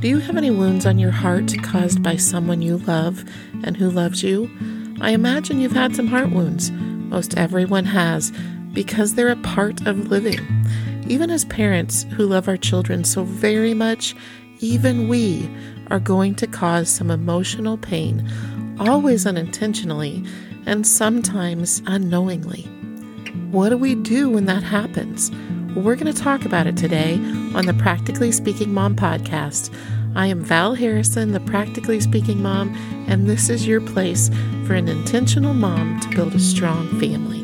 Do you have any wounds on your heart caused by someone you love and who loves you? I imagine you've had some heart wounds. Most everyone has because they're a part of living. Even as parents who love our children so very much, even we are going to cause some emotional pain, always unintentionally and sometimes unknowingly. What do we do when that happens? We're going to talk about it today on the Practically Speaking Mom podcast. I am Val Harrison, the Practically Speaking Mom, and this is your place for an intentional mom to build a strong family.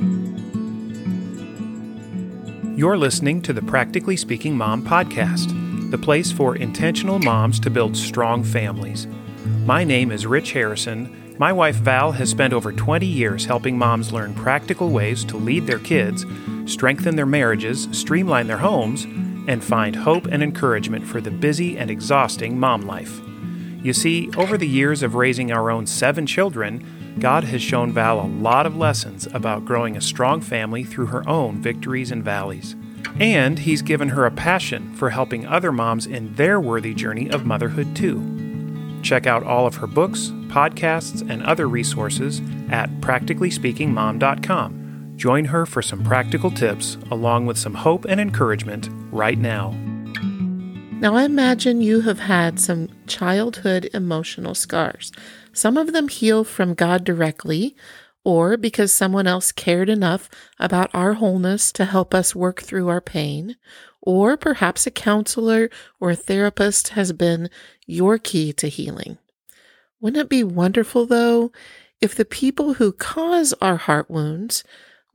You're listening to the Practically Speaking Mom podcast, the place for intentional moms to build strong families. My name is Rich Harrison. My wife Val has spent over 20 years helping moms learn practical ways to lead their kids strengthen their marriages, streamline their homes, and find hope and encouragement for the busy and exhausting mom life. You see, over the years of raising our own seven children, God has shown Val a lot of lessons about growing a strong family through her own victories and valleys. And He's given her a passion for helping other moms in their worthy journey of motherhood, too. Check out all of her books, podcasts, and other resources at practicallyspeakingmom.com. Join her for some practical tips along with some hope and encouragement right now. Now, I imagine you have had some childhood emotional scars. Some of them heal from God directly, or because someone else cared enough about our wholeness to help us work through our pain, or perhaps a counselor or a therapist has been your key to healing. Wouldn't it be wonderful, though, if the people who cause our heart wounds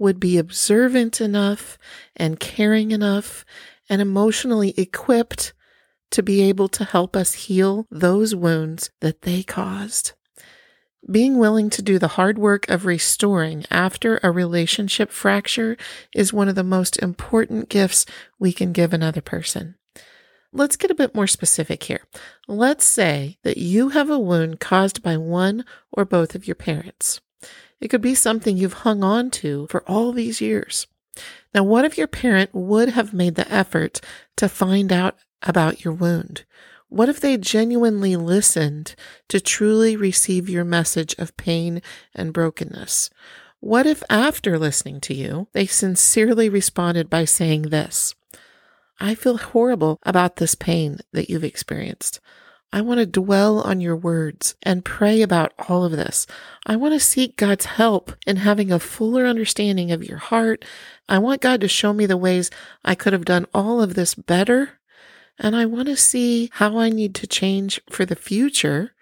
would be observant enough and caring enough and emotionally equipped to be able to help us heal those wounds that they caused. Being willing to do the hard work of restoring after a relationship fracture is one of the most important gifts we can give another person. Let's get a bit more specific here. Let's say that you have a wound caused by one or both of your parents. It could be something you've hung on to for all these years. Now, what if your parent would have made the effort to find out about your wound? What if they genuinely listened to truly receive your message of pain and brokenness? What if after listening to you, they sincerely responded by saying this? I feel horrible about this pain that you've experienced. I want to dwell on your words and pray about all of this. I want to seek God's help in having a fuller understanding of your heart. I want God to show me the ways I could have done all of this better. And I want to see how I need to change for the future.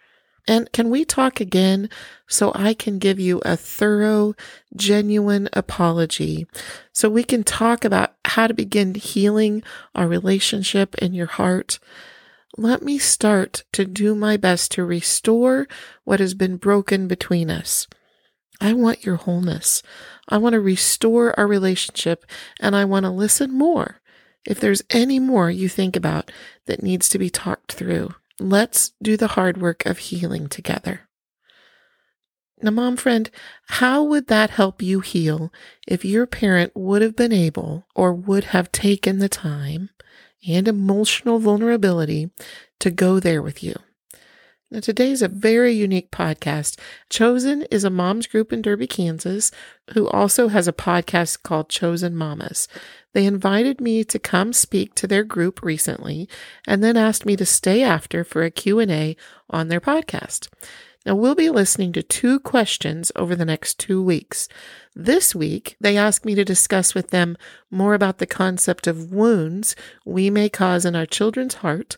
And can we talk again so I can give you a thorough, genuine apology so we can talk about how to begin healing our relationship in your heart? Let me start to do my best to restore what has been broken between us. I want your wholeness. I want to restore our relationship and I want to listen more. If there's any more you think about that needs to be talked through, let's do the hard work of healing together. Now, mom friend, how would that help you heal if your parent would have been able or would have taken the time and emotional vulnerability to go there with you. Now, today's a very unique podcast. Chosen is a mom's group in Derby, Kansas, who also has a podcast called Chosen Mamas. They invited me to come speak to their group recently and then asked me to stay after for a Q&A on their podcast. Now, we'll be listening to two questions over the next two weeks. This week, they asked me to discuss with them more about the concept of wounds we may cause in our children's heart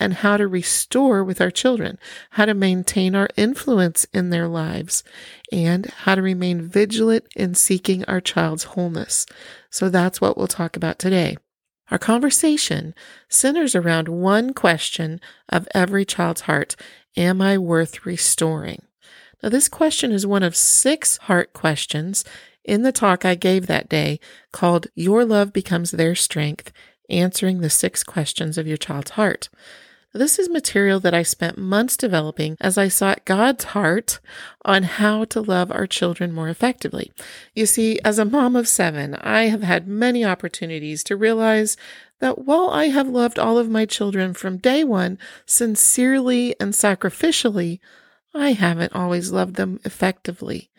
and how to restore with our children, how to maintain our influence in their lives, and how to remain vigilant in seeking our child's wholeness. So that's what we'll talk about today. Our conversation centers around one question of every child's heart Am I worth restoring? Now, this question is one of six heart questions in the talk I gave that day called Your Love Becomes Their Strength Answering the Six Questions of Your Child's Heart. This is material that I spent months developing as I sought God's heart on how to love our children more effectively. You see, as a mom of seven, I have had many opportunities to realize that while I have loved all of my children from day one, sincerely and sacrificially, I haven't always loved them effectively.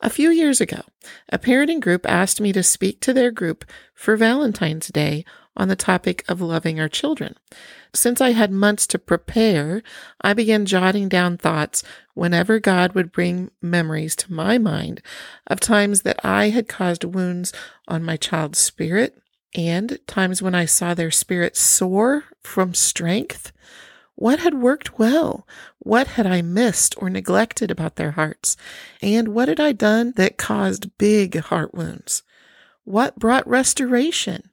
A few years ago, a parenting group asked me to speak to their group for Valentine's Day on the topic of loving our children. Since I had months to prepare, I began jotting down thoughts whenever God would bring memories to my mind of times that I had caused wounds on my child's spirit and times when I saw their spirit soar from strength. What had worked well? What had I missed or neglected about their hearts? And what had I done that caused big heart wounds? What brought restoration?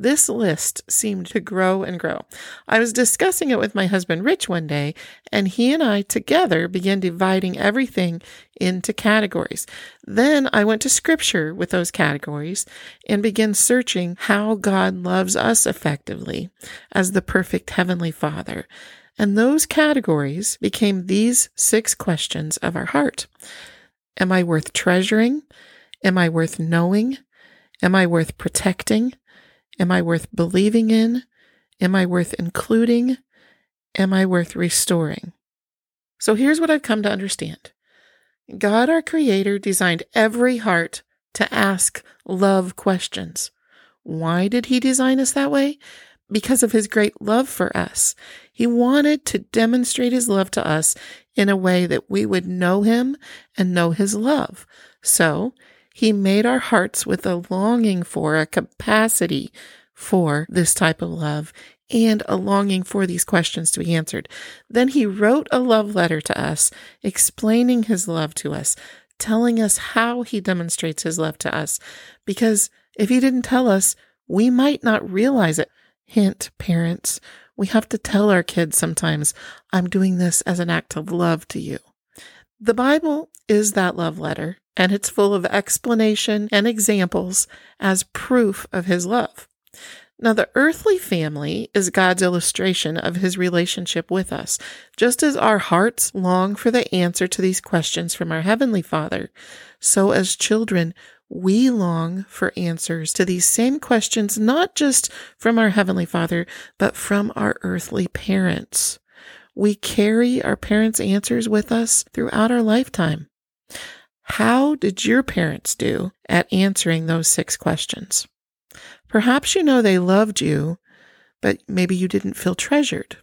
This list seemed to grow and grow. I was discussing it with my husband Rich one day, and he and I together began dividing everything into categories. Then I went to scripture with those categories and began searching how God loves us effectively as the perfect Heavenly Father. And those categories became these six questions of our heart Am I worth treasuring? Am I worth knowing? Am I worth protecting? Am I worth believing in? Am I worth including? Am I worth restoring? So here's what I've come to understand God, our Creator, designed every heart to ask love questions. Why did He design us that way? Because of His great love for us. He wanted to demonstrate His love to us in a way that we would know Him and know His love. So he made our hearts with a longing for, a capacity for this type of love, and a longing for these questions to be answered. Then he wrote a love letter to us, explaining his love to us, telling us how he demonstrates his love to us. Because if he didn't tell us, we might not realize it. Hint, parents, we have to tell our kids sometimes, I'm doing this as an act of love to you. The Bible is that love letter, and it's full of explanation and examples as proof of his love. Now, the earthly family is God's illustration of his relationship with us. Just as our hearts long for the answer to these questions from our Heavenly Father, so as children, we long for answers to these same questions, not just from our Heavenly Father, but from our earthly parents. We carry our parents' answers with us throughout our lifetime. How did your parents do at answering those six questions? Perhaps you know they loved you, but maybe you didn't feel treasured,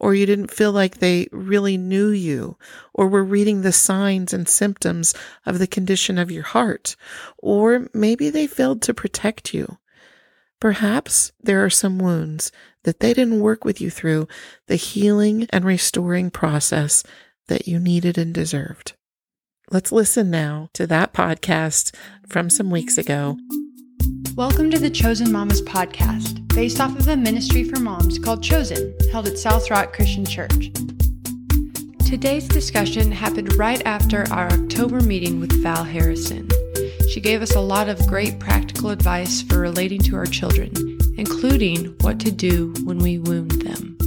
or you didn't feel like they really knew you, or were reading the signs and symptoms of the condition of your heart, or maybe they failed to protect you. Perhaps there are some wounds that they didn't work with you through the healing and restoring process that you needed and deserved. Let's listen now to that podcast from some weeks ago. Welcome to the Chosen Mamas podcast, based off of a ministry for moms called Chosen, held at South Rock Christian Church. Today's discussion happened right after our October meeting with Val Harrison. She gave us a lot of great practical advice for relating to our children, including what to do when we wound them.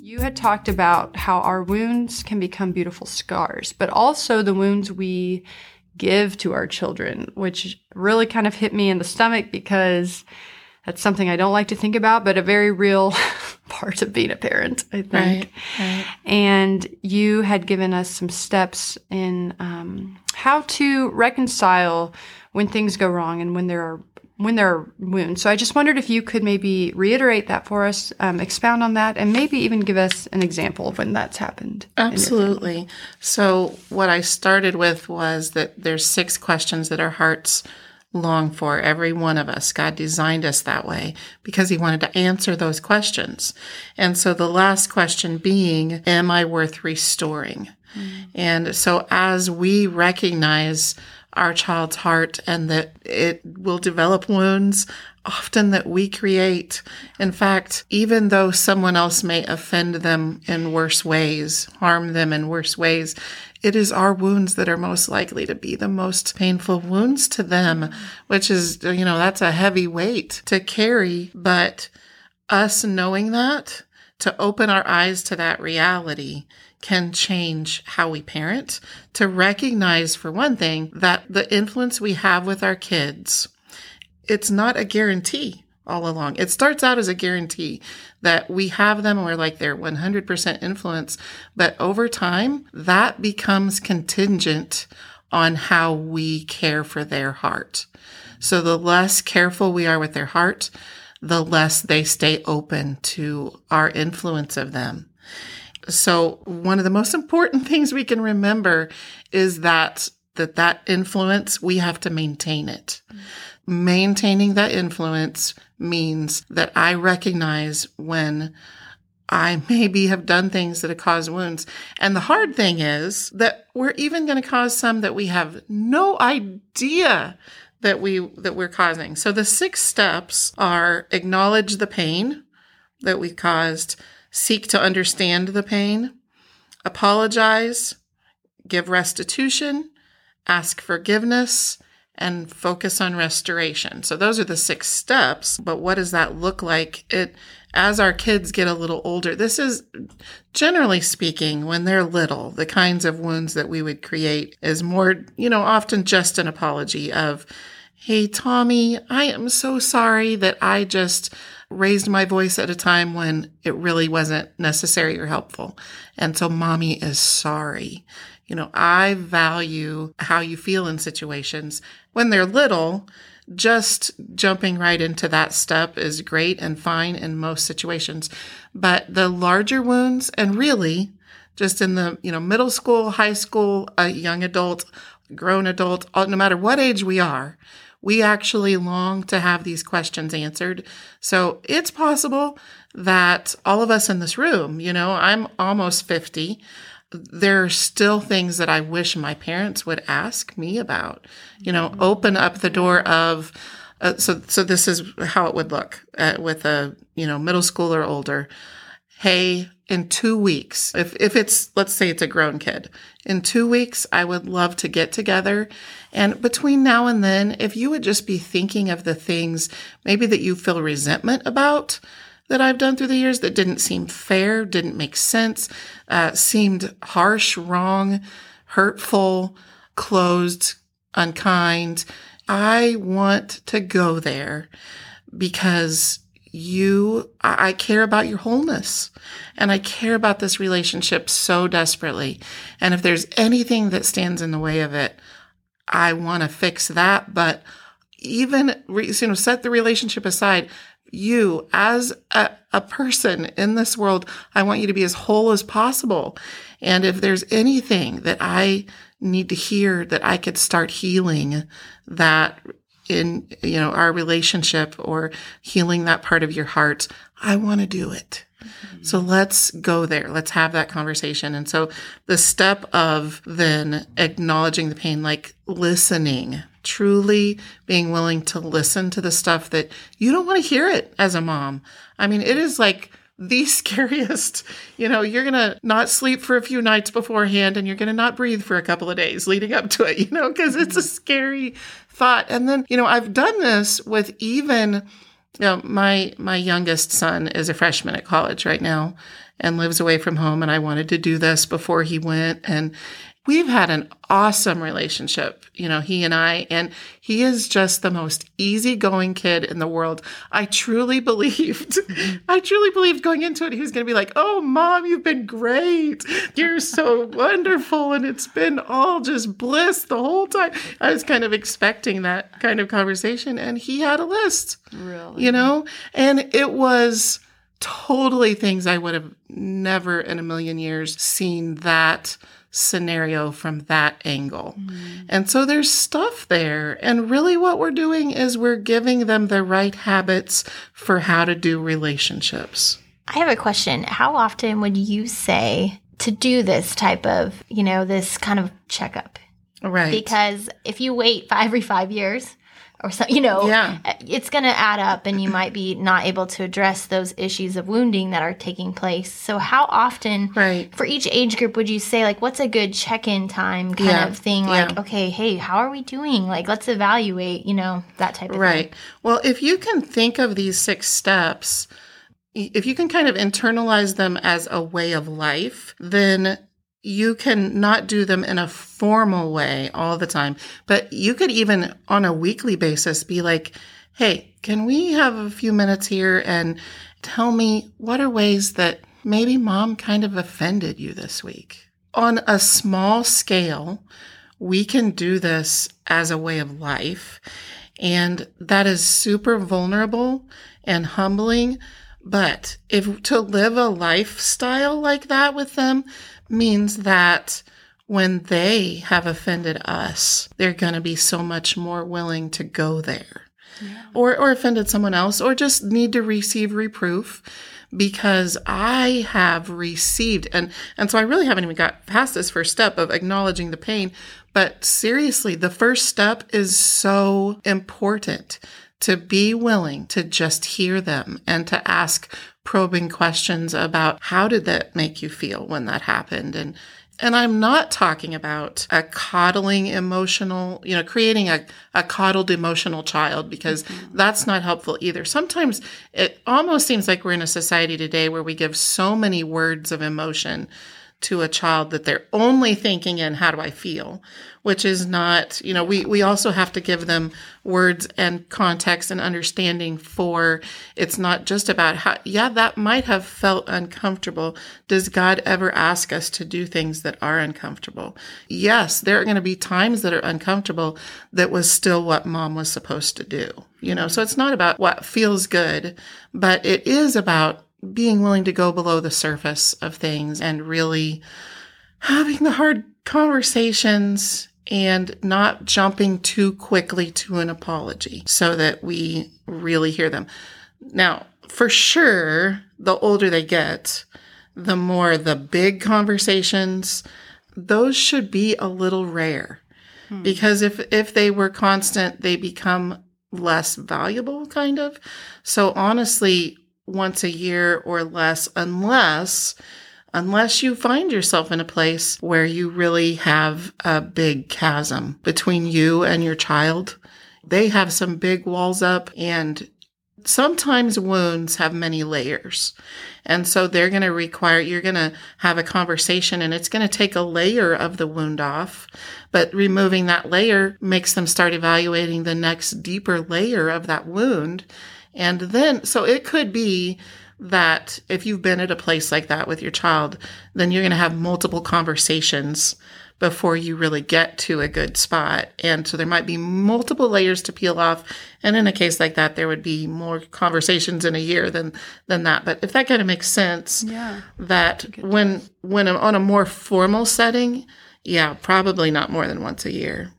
You had talked about how our wounds can become beautiful scars, but also the wounds we give to our children, which really kind of hit me in the stomach because that's something I don't like to think about, but a very real part of being a parent, I think. Right, right. And you had given us some steps in um, how to reconcile when things go wrong and when there are when there are wounds. So I just wondered if you could maybe reiterate that for us, um, expound on that, and maybe even give us an example of when that's happened. Absolutely. So what I started with was that there's six questions that our hearts long for, every one of us. God designed us that way because He wanted to answer those questions. And so the last question being, Am I worth restoring? Mm-hmm. And so as we recognize our child's heart and that it will develop wounds often that we create. In fact, even though someone else may offend them in worse ways, harm them in worse ways, it is our wounds that are most likely to be the most painful wounds to them, which is, you know, that's a heavy weight to carry. But us knowing that, to open our eyes to that reality can change how we parent, to recognize, for one thing, that the influence we have with our kids it's not a guarantee all along. It starts out as a guarantee that we have them we're like they're 100% influence. But over time, that becomes contingent on how we care for their heart. So the less careful we are with their heart, the less they stay open to our influence of them. So one of the most important things we can remember is that that that influence we have to maintain it. Mm-hmm. Maintaining that influence means that I recognize when I maybe have done things that have caused wounds. And the hard thing is that we're even going to cause some that we have no idea that we that we're causing. So the six steps are acknowledge the pain that we caused, seek to understand the pain, apologize, give restitution, ask forgiveness, and focus on restoration. So those are the six steps, but what does that look like? It as our kids get a little older. This is generally speaking when they're little, the kinds of wounds that we would create is more, you know, often just an apology of Hey, Tommy, I am so sorry that I just raised my voice at a time when it really wasn't necessary or helpful. And so mommy is sorry. You know, I value how you feel in situations when they're little. Just jumping right into that step is great and fine in most situations. But the larger wounds and really just in the, you know, middle school, high school, a young adult, grown adult, no matter what age we are, we actually long to have these questions answered. So it's possible that all of us in this room, you know, I'm almost 50. There are still things that I wish my parents would ask me about, you know, open up the door of, uh, so, so this is how it would look uh, with a, you know, middle school or older. Hey, in two weeks, if, if it's, let's say it's a grown kid, in two weeks, I would love to get together. And between now and then, if you would just be thinking of the things maybe that you feel resentment about that I've done through the years that didn't seem fair, didn't make sense, uh, seemed harsh, wrong, hurtful, closed, unkind. I want to go there because you, I care about your wholeness and I care about this relationship so desperately. And if there's anything that stands in the way of it, I want to fix that. But even, you know, set the relationship aside. You as a, a person in this world, I want you to be as whole as possible. And if there's anything that I need to hear that I could start healing that in you know our relationship or healing that part of your heart i want to do it mm-hmm. so let's go there let's have that conversation and so the step of then acknowledging the pain like listening truly being willing to listen to the stuff that you don't want to hear it as a mom i mean it is like the scariest. You know, you're going to not sleep for a few nights beforehand and you're going to not breathe for a couple of days leading up to it, you know, because it's a mm-hmm. scary thought. And then, you know, I've done this with even, you know, my, my youngest son is a freshman at college right now and lives away from home. And I wanted to do this before he went. And we've had an awesome relationship, you know, he and I, and he is just the most easygoing kid in the world. I truly believed, I truly believed going into it, he was going to be like, Oh, mom, you've been great. You're so wonderful. And it's been all just bliss the whole time. I was kind of expecting that kind of conversation. And he had a list, really? you know, and it was totally things I would have never in a million years seen that scenario from that angle. Mm. And so there's stuff there. And really, what we're doing is we're giving them the right habits for how to do relationships. I have a question. How often would you say to do this type of, you know, this kind of checkup? Right. Because if you wait every five years, or so, you know, yeah. Uh, it's going to add up and you might be not able to address those issues of wounding that are taking place. So how often right. for each age group would you say like what's a good check-in time kind yeah. of thing like yeah. okay, hey, how are we doing? Like let's evaluate, you know, that type of thing. right. thing. Well, if you can think of these six steps, if you can kind of internalize them as a way of life, then you can not do them in a formal way all the time, but you could even on a weekly basis be like, Hey, can we have a few minutes here and tell me what are ways that maybe mom kind of offended you this week? On a small scale, we can do this as a way of life. And that is super vulnerable and humbling. But if to live a lifestyle like that with them means that when they have offended us, they're going to be so much more willing to go there. Yeah. Or, or offended someone else, or just need to receive reproof because I have received and and so I really haven't even got past this first step of acknowledging the pain. But seriously, the first step is so important to be willing to just hear them and to ask probing questions about how did that make you feel when that happened and and I'm not talking about a coddling emotional, you know, creating a, a coddled emotional child because mm-hmm. that's not helpful either. Sometimes it almost seems like we're in a society today where we give so many words of emotion to a child that they're only thinking in how do I feel, which is not, you know, we, we also have to give them words and context and understanding for it's not just about how, yeah, that might have felt uncomfortable. Does God ever ask us to do things that are uncomfortable? Yes, there are going to be times that are uncomfortable that was still what mom was supposed to do, you know, so it's not about what feels good, but it is about being willing to go below the surface of things and really having the hard conversations and not jumping too quickly to an apology so that we really hear them. Now, for sure, the older they get, the more the big conversations, those should be a little rare. Hmm. Because if if they were constant, they become less valuable kind of. So honestly, once a year or less unless unless you find yourself in a place where you really have a big chasm between you and your child. They have some big walls up and sometimes wounds have many layers. And so they're going to require, you're going to have a conversation and it's going to take a layer of the wound off. But removing that layer makes them start evaluating the next deeper layer of that wound. And then, so it could be that if you've been at a place like that with your child, then you're going to have multiple conversations before you really get to a good spot. And so there might be multiple layers to peel off. And in a case like that, there would be more conversations in a year than, than that. But if that kind of makes sense, yeah, that when, when on a more formal setting, yeah, probably not more than once a year.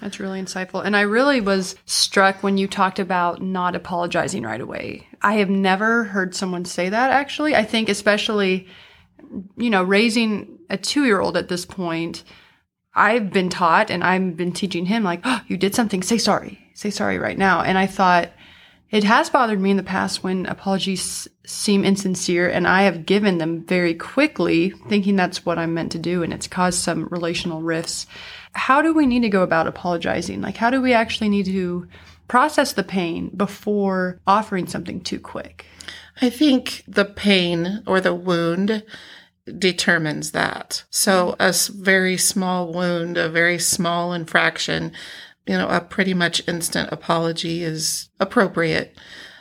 That's really insightful. And I really was struck when you talked about not apologizing right away. I have never heard someone say that actually. I think, especially, you know, raising a two year old at this point, I've been taught and I've been teaching him, like, oh, you did something, say sorry, say sorry right now. And I thought, it has bothered me in the past when apologies seem insincere and I have given them very quickly, thinking that's what I'm meant to do, and it's caused some relational rifts how do we need to go about apologizing? Like, how do we actually need to process the pain before offering something too quick? I think the pain or the wound determines that. So, mm-hmm. a very small wound, a very small infraction, you know, a pretty much instant apology is appropriate.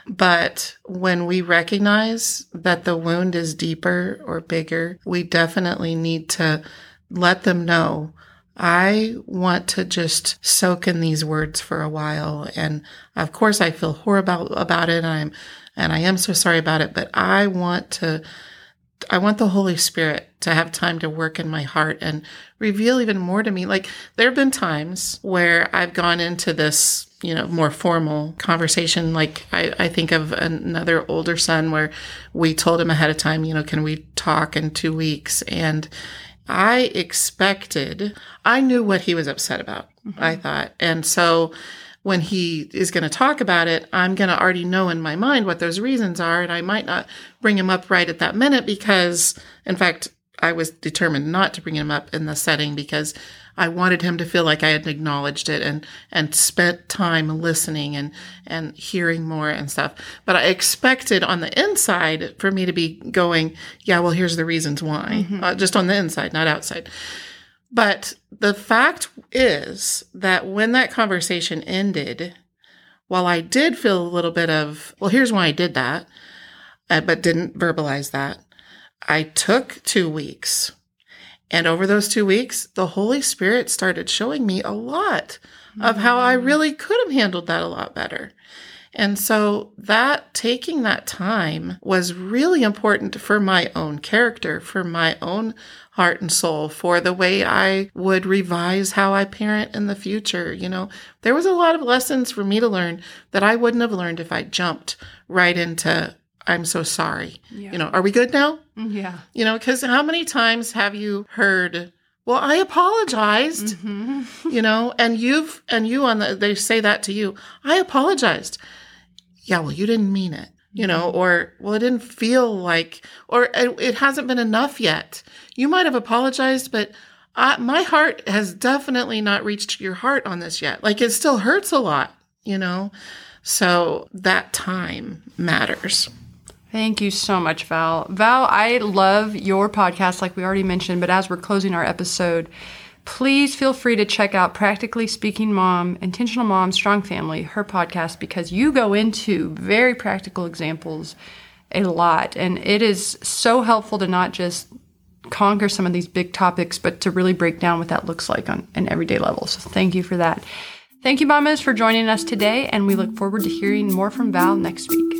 But when we recognize that the wound is deeper or bigger, we definitely need to let them know I want to just soak in these words for a while. And of course, I feel horrible about it. I'm, and I am so sorry about it, but I want to, I want the Holy Spirit to have time to work in my heart and reveal even more to me. Like there have been times where I've gone into this, you know, more formal conversation. Like I, I think of another older son where we told him ahead of time, you know, can we talk in two weeks? And, I expected, I knew what he was upset about, mm-hmm. I thought. And so when he is going to talk about it, I'm going to already know in my mind what those reasons are. And I might not bring him up right at that minute because, in fact, I was determined not to bring him up in the setting because I wanted him to feel like I had acknowledged it and, and spent time listening and, and hearing more and stuff. But I expected on the inside for me to be going, yeah, well, here's the reasons why, mm-hmm. uh, just on the inside, not outside. But the fact is that when that conversation ended, while I did feel a little bit of, well, here's why I did that, uh, but didn't verbalize that. I took two weeks. And over those two weeks, the Holy Spirit started showing me a lot of how I mm. really could have handled that a lot better. And so that taking that time was really important for my own character, for my own heart and soul, for the way I would revise how I parent in the future. You know, there was a lot of lessons for me to learn that I wouldn't have learned if I jumped right into I'm so sorry. Yeah. You know, are we good now? Mm, yeah. You know, because how many times have you heard, well, I apologized, mm-hmm. you know, and you've, and you on the, they say that to you, I apologized yeah, well, you didn't mean it, you know, mm-hmm. or, well, it didn't feel like, or it, it hasn't been enough yet. You might have apologized, but I, my heart has definitely not reached your heart on this yet. Like it still hurts a lot, you know? So that time matters. Thank you so much, Val. Val, I love your podcast, like we already mentioned, but as we're closing our episode, please feel free to check out Practically Speaking Mom, Intentional Mom, Strong Family, her podcast, because you go into very practical examples a lot. And it is so helpful to not just conquer some of these big topics, but to really break down what that looks like on an everyday level. So thank you for that. Thank you, mamas, for joining us today, and we look forward to hearing more from Val next week.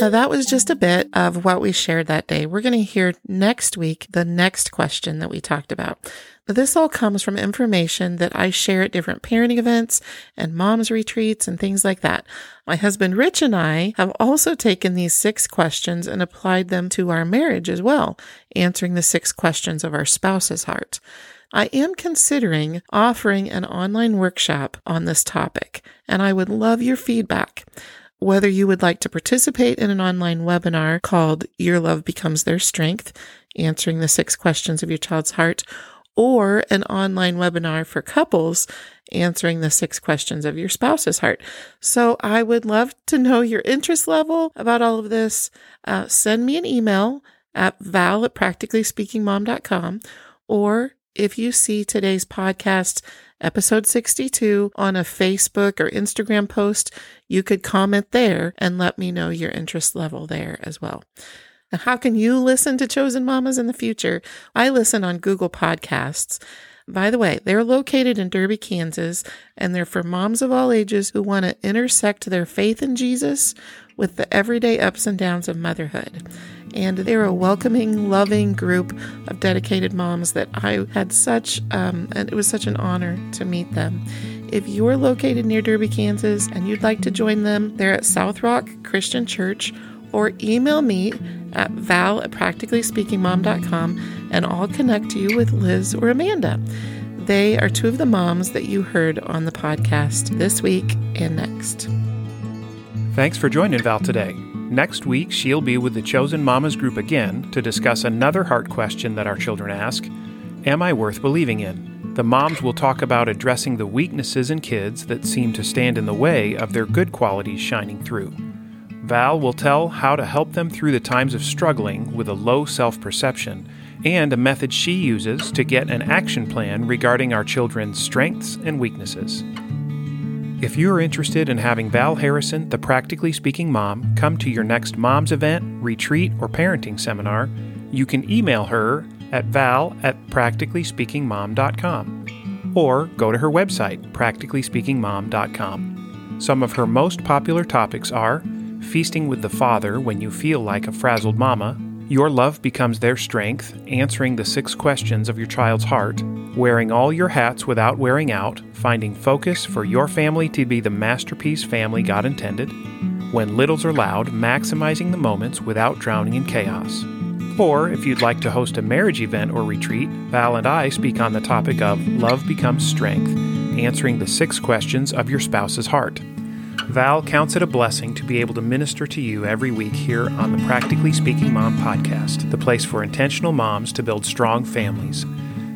Now, that was just a bit of what we shared that day. We're going to hear next week the next question that we talked about. But this all comes from information that I share at different parenting events and mom's retreats and things like that. My husband Rich and I have also taken these six questions and applied them to our marriage as well, answering the six questions of our spouse's heart. I am considering offering an online workshop on this topic, and I would love your feedback whether you would like to participate in an online webinar called Your Love Becomes Their Strength, answering the six questions of your child's heart, or an online webinar for couples answering the six questions of your spouse's heart. So I would love to know your interest level about all of this. Uh, send me an email at val at practicallyspeakingmom.com or if you see today's podcast episode 62 on a Facebook or Instagram post, you could comment there and let me know your interest level there as well. How can you listen to Chosen Mamas in the future? I listen on Google Podcasts. By the way, they're located in Derby, Kansas, and they're for moms of all ages who want to intersect their faith in Jesus with the everyday ups and downs of motherhood and they're a welcoming, loving group of dedicated moms that I had such, um, and it was such an honor to meet them. If you're located near Derby, Kansas, and you'd like to join them, they're at South Rock Christian Church, or email me at val at practicallyspeakingmom.com and I'll connect you with Liz or Amanda. They are two of the moms that you heard on the podcast this week and next. Thanks for joining Val today. Next week, she'll be with the Chosen Mamas group again to discuss another heart question that our children ask Am I worth believing in? The moms will talk about addressing the weaknesses in kids that seem to stand in the way of their good qualities shining through. Val will tell how to help them through the times of struggling with a low self perception and a method she uses to get an action plan regarding our children's strengths and weaknesses. If you are interested in having Val Harrison, the Practically Speaking Mom, come to your next mom's event, retreat, or parenting seminar, you can email her at val at practicallyspeakingmom.com or go to her website, practicallyspeakingmom.com. Some of her most popular topics are feasting with the Father when you feel like a frazzled mama, your love becomes their strength, answering the six questions of your child's heart, wearing all your hats without wearing out, finding focus for your family to be the masterpiece family God intended, when littles are loud, maximizing the moments without drowning in chaos. Or if you'd like to host a marriage event or retreat, Val and I speak on the topic of Love Becomes Strength, answering the six questions of your spouse's heart. Val counts it a blessing to be able to minister to you every week here on the Practically Speaking Mom podcast, the place for intentional moms to build strong families.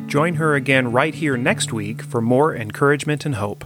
Join her again right here next week for more encouragement and hope.